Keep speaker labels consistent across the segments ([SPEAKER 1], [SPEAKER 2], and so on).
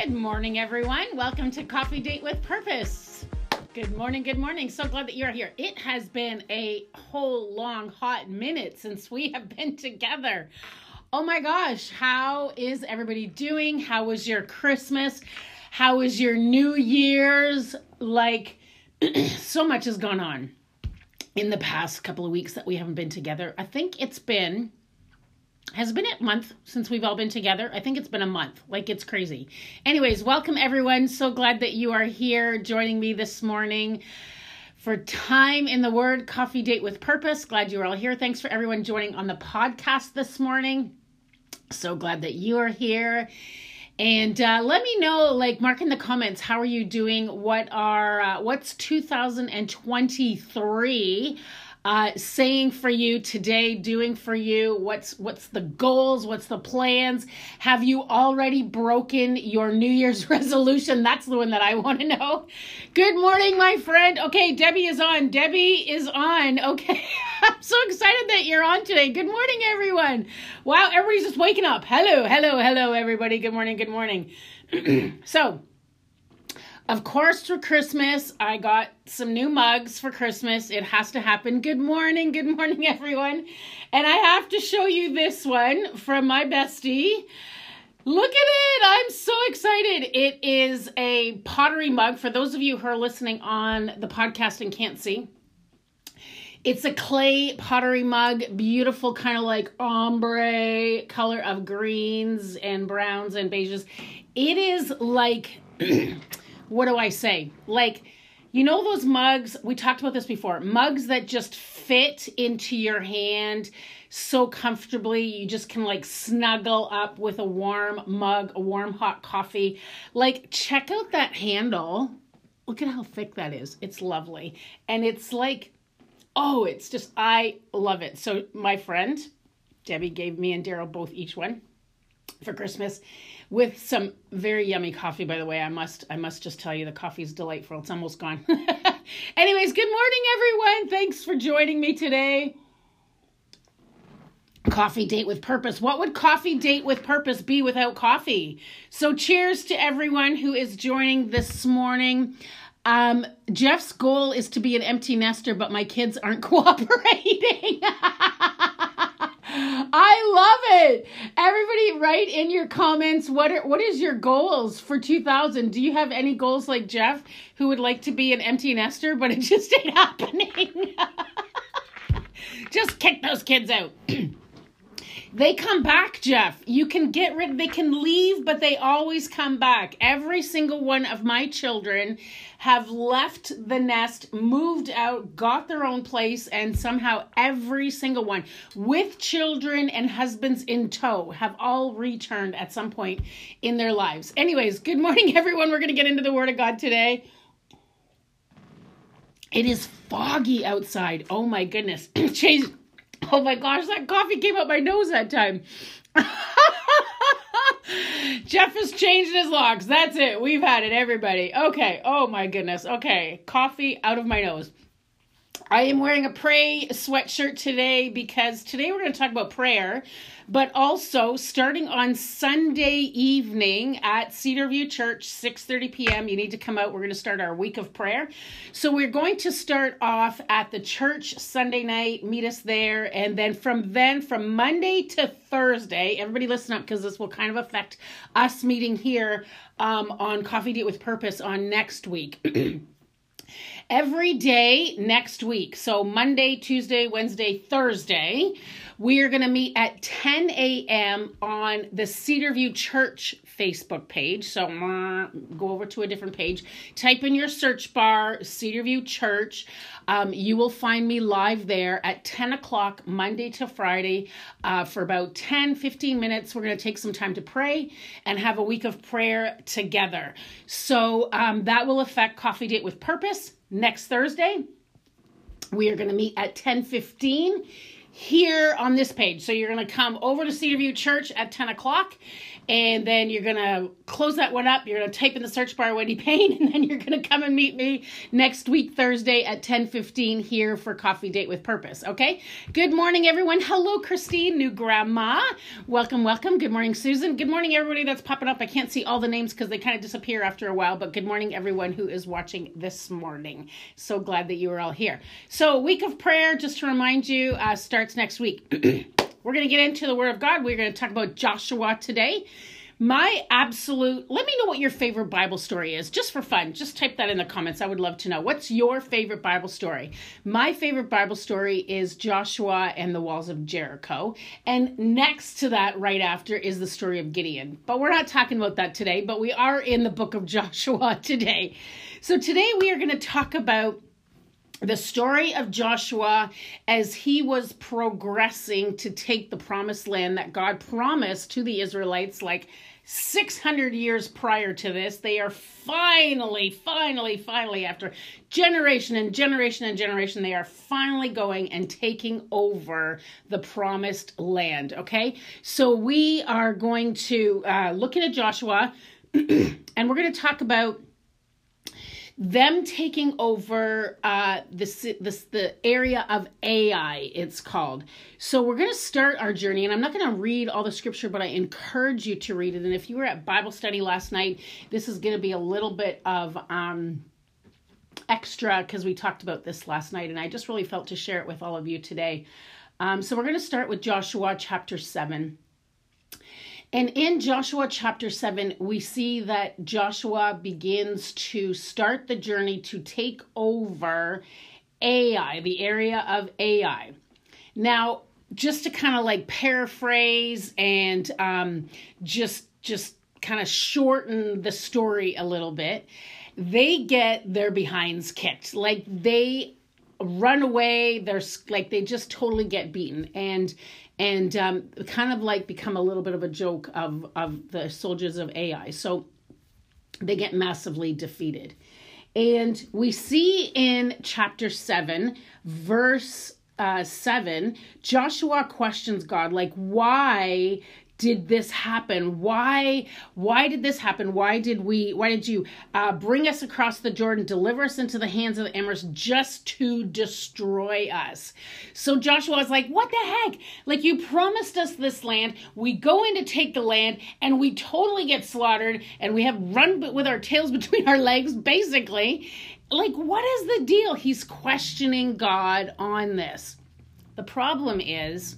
[SPEAKER 1] Good morning, everyone. Welcome to Coffee Date with Purpose. Good morning, good morning. So glad that you're here. It has been a whole long, hot minute since we have been together. Oh my gosh, how is everybody doing? How was your Christmas? How was your New Year's? Like, so much has gone on in the past couple of weeks that we haven't been together. I think it's been has been a month since we've all been together. I think it's been a month. Like it's crazy. Anyways, welcome everyone. So glad that you are here joining me this morning for Time in the Word Coffee Date with Purpose. Glad you're all here. Thanks for everyone joining on the podcast this morning. So glad that you are here. And uh, let me know, like, mark in the comments, how are you doing? What are, uh, what's 2023? Uh, saying for you today, doing for you? What's what's the goals? What's the plans? Have you already broken your New Year's resolution? That's the one that I want to know. Good morning, my friend. Okay, Debbie is on. Debbie is on. Okay, I'm so excited that you're on today. Good morning, everyone. Wow, everybody's just waking up. Hello, hello, hello, everybody. Good morning, good morning. so of course, for Christmas, I got some new mugs for Christmas. It has to happen. Good morning, good morning, everyone. And I have to show you this one from my bestie. Look at it. I'm so excited. It is a pottery mug. For those of you who are listening on the podcast and can't see, it's a clay pottery mug, beautiful kind of like ombre color of greens and browns and beiges. It is like what do I say? Like, you know those mugs, we talked about this before, mugs that just fit into your hand so comfortably. You just can like snuggle up with a warm mug, a warm hot coffee. Like, check out that handle. Look at how thick that is. It's lovely. And it's like, oh, it's just, I love it. So, my friend, Debbie gave me and Daryl both each one for Christmas with some very yummy coffee by the way. I must i must just tell you the coffee is delightful. It's almost gone. Anyways good morning everyone. Thanks for joining me today. Coffee date with purpose. What would coffee date with purpose be without coffee? So cheers to everyone who is joining this morning. Um, Jeff's goal is to be an empty nester, but my kids aren't cooperating. I love it. Everybody write in your comments what are, what is your goals for 2000? Do you have any goals like Jeff who would like to be an empty nester but it just ain't happening? just kick those kids out. They come back, Jeff. You can get rid, they can leave, but they always come back. Every single one of my children have left the nest, moved out, got their own place, and somehow every single one, with children and husbands in tow, have all returned at some point in their lives. Anyways, good morning, everyone. We're going to get into the Word of God today. It is foggy outside. Oh my goodness. Chase Oh my gosh, that coffee came up my nose that time. Jeff has changed his locks. That's it. We've had it, everybody. Okay. Oh my goodness. Okay. Coffee out of my nose. I am wearing a pray sweatshirt today because today we're going to talk about prayer, but also starting on Sunday evening at Cedarview Church, 6:30 p.m. You need to come out. We're going to start our week of prayer. So we're going to start off at the church Sunday night. Meet us there, and then from then from Monday to Thursday, everybody listen up because this will kind of affect us meeting here um, on Coffee Date with Purpose on next week. every day next week. So Monday, Tuesday, Wednesday, Thursday, we are going to meet at 10 a.m. on the Cedarview Church Facebook page. So go over to a different page, type in your search bar, Cedarview Church. Um, you will find me live there at 10 o'clock Monday to Friday uh, for about 10, 15 minutes. We're going to take some time to pray and have a week of prayer together. So um, that will affect Coffee Date with Purpose next Thursday. We are going to meet at 10:15 here on this page. So you're going to come over to Cedarview Church at 10 o'clock, and then you're gonna close that one up. You're gonna type in the search bar Wendy Payne, and then you're gonna come and meet me next week Thursday at 10:15 here for Coffee Date with Purpose. Okay. Good morning, everyone. Hello, Christine, new grandma. Welcome, welcome. Good morning, Susan. Good morning, everybody that's popping up. I can't see all the names because they kind of disappear after a while, but good morning, everyone who is watching this morning. So glad that you are all here. So, week of prayer, just to remind you, uh, starts next week. We're going to get into the Word of God. We're going to talk about Joshua today. My absolute, let me know what your favorite Bible story is, just for fun. Just type that in the comments. I would love to know. What's your favorite Bible story? My favorite Bible story is Joshua and the walls of Jericho. And next to that, right after, is the story of Gideon. But we're not talking about that today, but we are in the book of Joshua today. So today we are going to talk about the story of Joshua as he was progressing to take the promised land that God promised to the Israelites like 600 years prior to this. They are finally, finally, finally, after generation and generation and generation, they are finally going and taking over the promised land. Okay, so we are going to uh, look at Joshua and we're going to talk about them taking over uh, this, this the area of Ai. It's called. So we're going to start our journey, and I'm not going to read all the scripture, but I encourage you to read it. And if you were at Bible study last night, this is going to be a little bit of um, extra because we talked about this last night, and I just really felt to share it with all of you today. Um, so we're going to start with Joshua chapter seven. And in Joshua chapter 7, we see that Joshua begins to start the journey to take over Ai, the area of Ai. Now, just to kind of like paraphrase and um, just just kind of shorten the story a little bit, they get their behinds kicked. Like they run away. They're like they just totally get beaten, and and um, kind of like become a little bit of a joke of of the soldiers of Ai. So they get massively defeated. And we see in chapter 7, verse uh, 7, Joshua questions God, like, why did this happen? Why why did this happen? Why did we why did you uh, bring us across the jordan deliver us into the hands of the amorites just to destroy us? So joshua was like what the heck? Like you promised us this land. We go in to take the land and we totally get slaughtered and we have run with our tails between our legs basically. Like what is the deal? He's questioning god on this. The problem is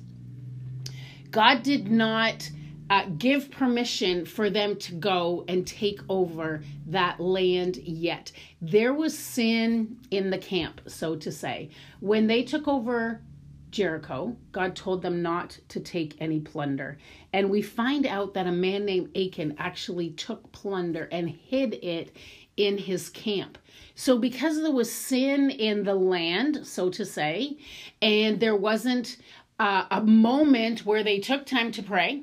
[SPEAKER 1] God did not uh, give permission for them to go and take over that land yet. There was sin in the camp, so to say. When they took over Jericho, God told them not to take any plunder. And we find out that a man named Achan actually took plunder and hid it in his camp. So, because there was sin in the land, so to say, and there wasn't uh, a moment where they took time to pray,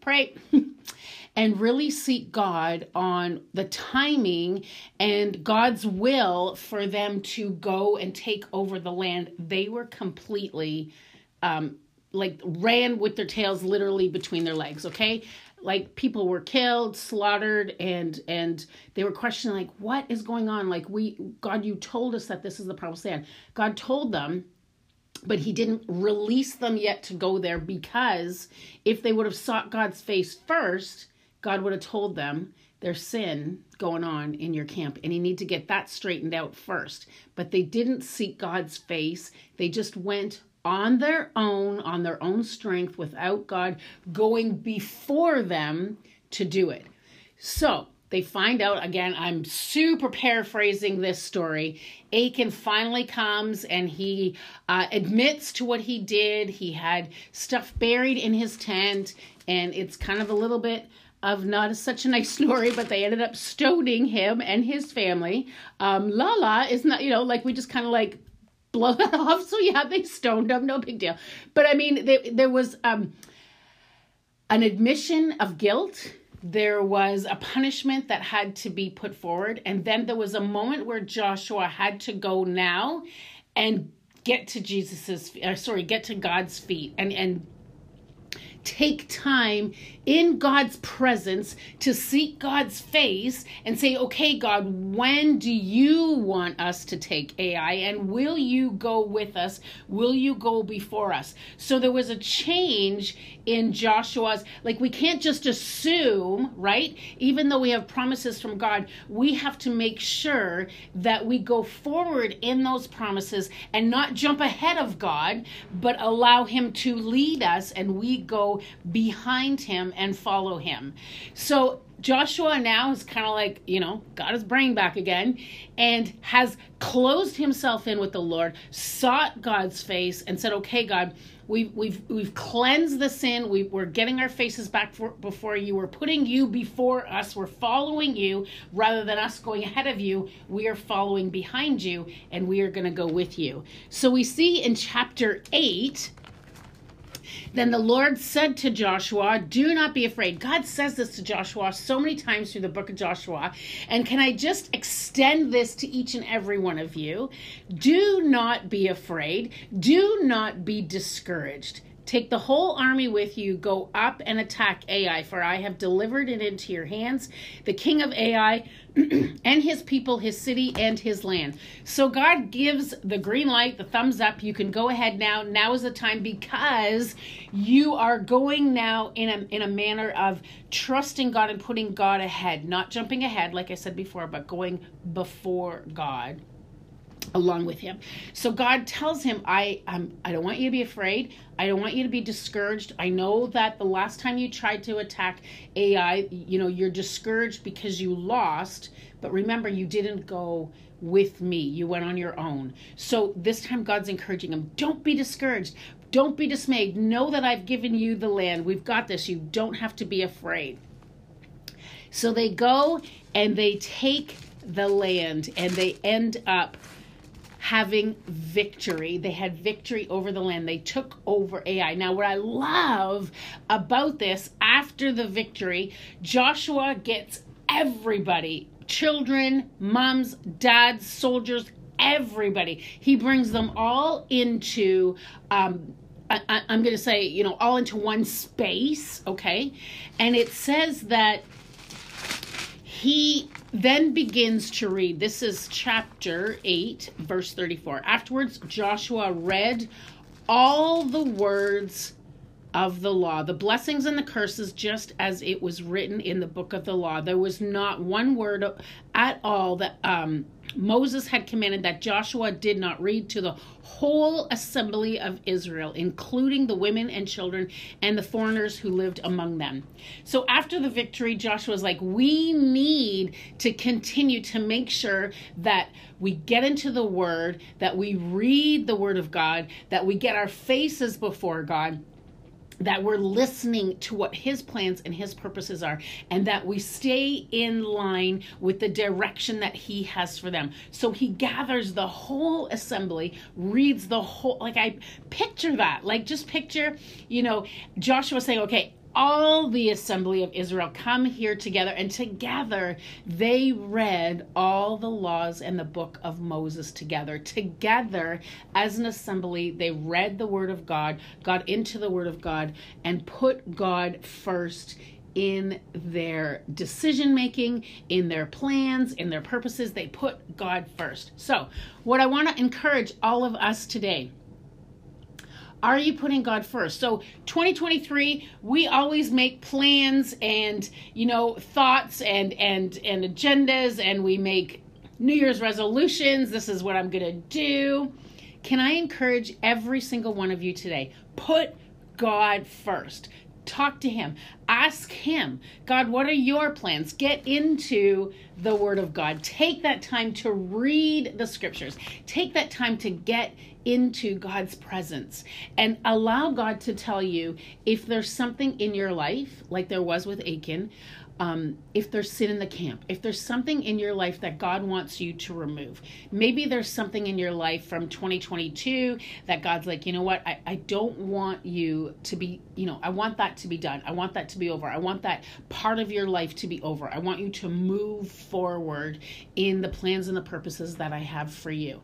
[SPEAKER 1] pray, and really seek God on the timing and God's will for them to go and take over the land. They were completely um, like ran with their tails literally between their legs. Okay, like people were killed, slaughtered, and and they were questioning like, what is going on? Like we, God, you told us that this is the promised land. God told them but he didn't release them yet to go there because if they would have sought God's face first, God would have told them there's sin going on in your camp and you need to get that straightened out first. But they didn't seek God's face. They just went on their own, on their own strength, without God going before them to do it. So, they find out again i'm super paraphrasing this story. Achan finally comes and he uh, admits to what he did. He had stuff buried in his tent and it's kind of a little bit of not such a nice story but they ended up stoning him and his family. Um lala is not you know like we just kind of like blow that off. So yeah they stoned him. No big deal. But i mean they, there was um an admission of guilt there was a punishment that had to be put forward. And then there was a moment where joshua had to go now and get to jesus's uh, sorry get to god's feet and and take time in God's presence to seek God's face and say, okay, God, when do you want us to take Ai? And will you go with us? Will you go before us? So there was a change in Joshua's, like, we can't just assume, right? Even though we have promises from God, we have to make sure that we go forward in those promises and not jump ahead of God, but allow Him to lead us and we go behind Him and follow him. So Joshua now is kind of like, you know, got his brain back again and has closed himself in with the Lord, sought God's face and said, "Okay, God, we've we've we've cleansed the sin. We, we're getting our faces back for, before you. We're putting you before us. We're following you rather than us going ahead of you. We are following behind you, and we are going to go with you." So we see in chapter eight then the Lord said to Joshua, Do not be afraid. God says this to Joshua so many times through the book of Joshua. And can I just extend this to each and every one of you? Do not be afraid. Do not be discouraged. Take the whole army with you, go up and attack Ai, for I have delivered it into your hands, the king of Ai, and his people, his city, and his land. So God gives the green light, the thumbs up. You can go ahead now. Now is the time because you are going now in a in a manner of trusting God and putting God ahead, not jumping ahead, like I said before, but going before God along with him. So God tells him, I I'm, I don't want you to be afraid. I don't want you to be discouraged. I know that the last time you tried to attack Ai, you know, you're discouraged because you lost, but remember you didn't go with me. You went on your own. So this time God's encouraging him, don't be discouraged. Don't be dismayed. Know that I've given you the land. We've got this. You don't have to be afraid. So they go and they take the land and they end up having victory. They had victory over the land. They took over Ai. Now, what I love about this, after the victory, Joshua gets everybody children, moms, dads, soldiers, everybody. He brings them all into. Um, I, am going to say, you know, all into one space, okay? And it says that he then begins to read. This is chapter 8, verse 34. Afterwards, Joshua read all the words of the law, the blessings and the curses, just as it was written in the book of the law. There was not one word at all that um, Moses had commanded that Joshua did not read to the whole assembly of Israel, including the women and children and the foreigners who lived among them. So after the victory, Joshua's like, We need to continue to make sure that we get into the word, that we read the word of God, that we get our faces before God that we're listening to what his plans and his purposes are and that we stay in line with the direction that he has for them. So he gathers the whole assembly reads the whole like i picture that. Like just picture you know joshua saying okay all the assembly of Israel come here together, and together they read all the laws and the book of Moses together. Together, as an assembly, they read the word of God, got into the word of God, and put God first in their decision making, in their plans, in their purposes. They put God first. So, what I want to encourage all of us today are you putting God first? So 2023, we always make plans and, you know, thoughts and and and agendas and we make New Year's resolutions. This is what I'm going to do. Can I encourage every single one of you today? Put God first. Talk to Him. Ask Him, God, what are your plans? Get into the Word of God. Take that time to read the Scriptures. Take that time to get into God's presence and allow God to tell you if there's something in your life, like there was with Achan, um, if there's sin in the camp, if there's something in your life that God wants you to remove, maybe there's something in your life from 2022 that God's like, you know what, I, I don't want you to be, you know, I want that to be done. I want that to be over. I want that part of your life to be over. I want you to move forward in the plans and the purposes that I have for you.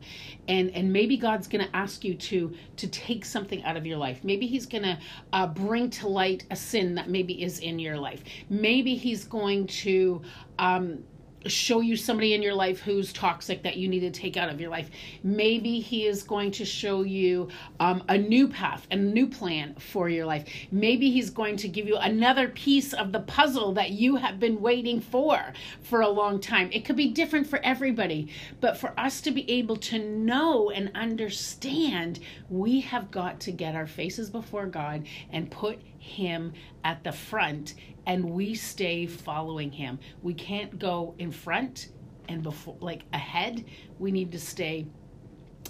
[SPEAKER 1] And and maybe God's going to ask you to to take something out of your life. Maybe He's going to uh, bring to light a sin that maybe is in your life. Maybe He's going to um, show you somebody in your life who's toxic that you need to take out of your life. Maybe he is going to show you um, a new path, a new plan for your life. Maybe he's going to give you another piece of the puzzle that you have been waiting for for a long time. It could be different for everybody, but for us to be able to know and understand, we have got to get our faces before God and put him at the front and we stay following him. We can't go in front and before like ahead. We need to stay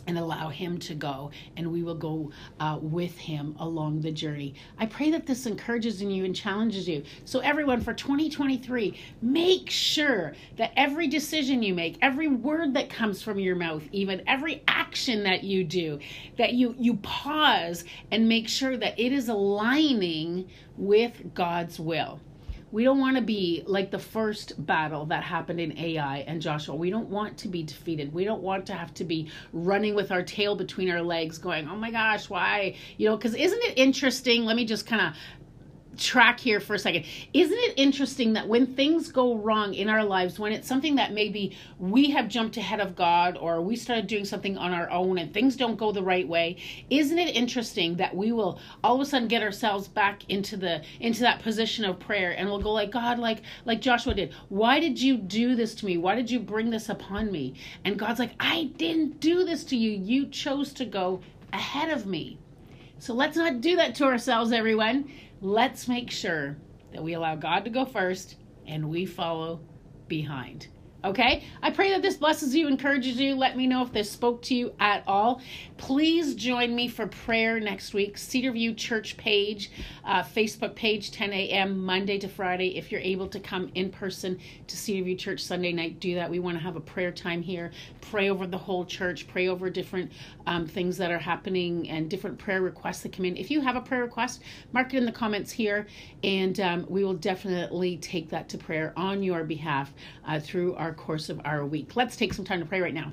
[SPEAKER 1] and allow him to go and we will go uh, with him along the journey. I pray that this encourages you and challenges you. So everyone for 2023 make sure that every decision you make every word that comes from your mouth even every action that you do that you you pause and make sure that it is aligning with god's will we don't want to be like the first battle that happened in Ai and Joshua. We don't want to be defeated. We don't want to have to be running with our tail between our legs going, oh my gosh, why? You know, because isn't it interesting? Let me just kind of track here for a second. Isn't it interesting that when things go wrong in our lives, when it's something that maybe we have jumped ahead of God or we started doing something on our own and things don't go the right way, isn't it interesting that we will all of a sudden get ourselves back into the into that position of prayer and we'll go like God like like Joshua did. Why did you do this to me? Why did you bring this upon me? And God's like, "I didn't do this to you. You chose to go ahead of me." So let's not do that to ourselves, everyone let's make sure that we allow God to go first and we follow behind. Okay? I pray that this blesses you, encourages you. Let me know if this spoke to you at all. Please join me for prayer next week. Cedarview Church page, uh, Facebook page, 10 a.m. Monday to Friday. If you're able to come in person to Cedarview Church Sunday night, do that. We want to have a prayer time here. Pray over the whole church. Pray over different um, things that are happening and different prayer requests that come in. If you have a prayer request, mark it in the comments here, and um, we will definitely take that to prayer on your behalf uh, through our course of our week. Let's take some time to pray right now.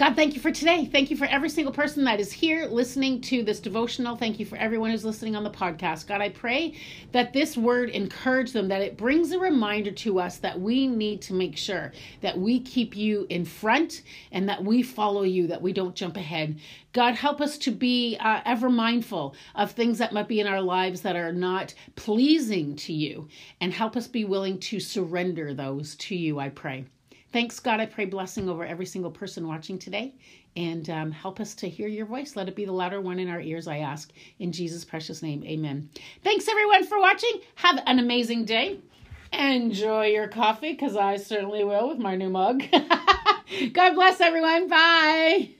[SPEAKER 1] God, thank you for today. Thank you for every single person that is here listening to this devotional. Thank you for everyone who's listening on the podcast. God, I pray that this word encourage them, that it brings a reminder to us that we need to make sure that we keep you in front and that we follow you, that we don't jump ahead. God, help us to be uh, ever mindful of things that might be in our lives that are not pleasing to you, and help us be willing to surrender those to you, I pray. Thanks, God. I pray blessing over every single person watching today and um, help us to hear your voice. Let it be the louder one in our ears, I ask. In Jesus' precious name, amen. Thanks, everyone, for watching. Have an amazing day. Enjoy your coffee, because I certainly will with my new mug. God bless everyone. Bye.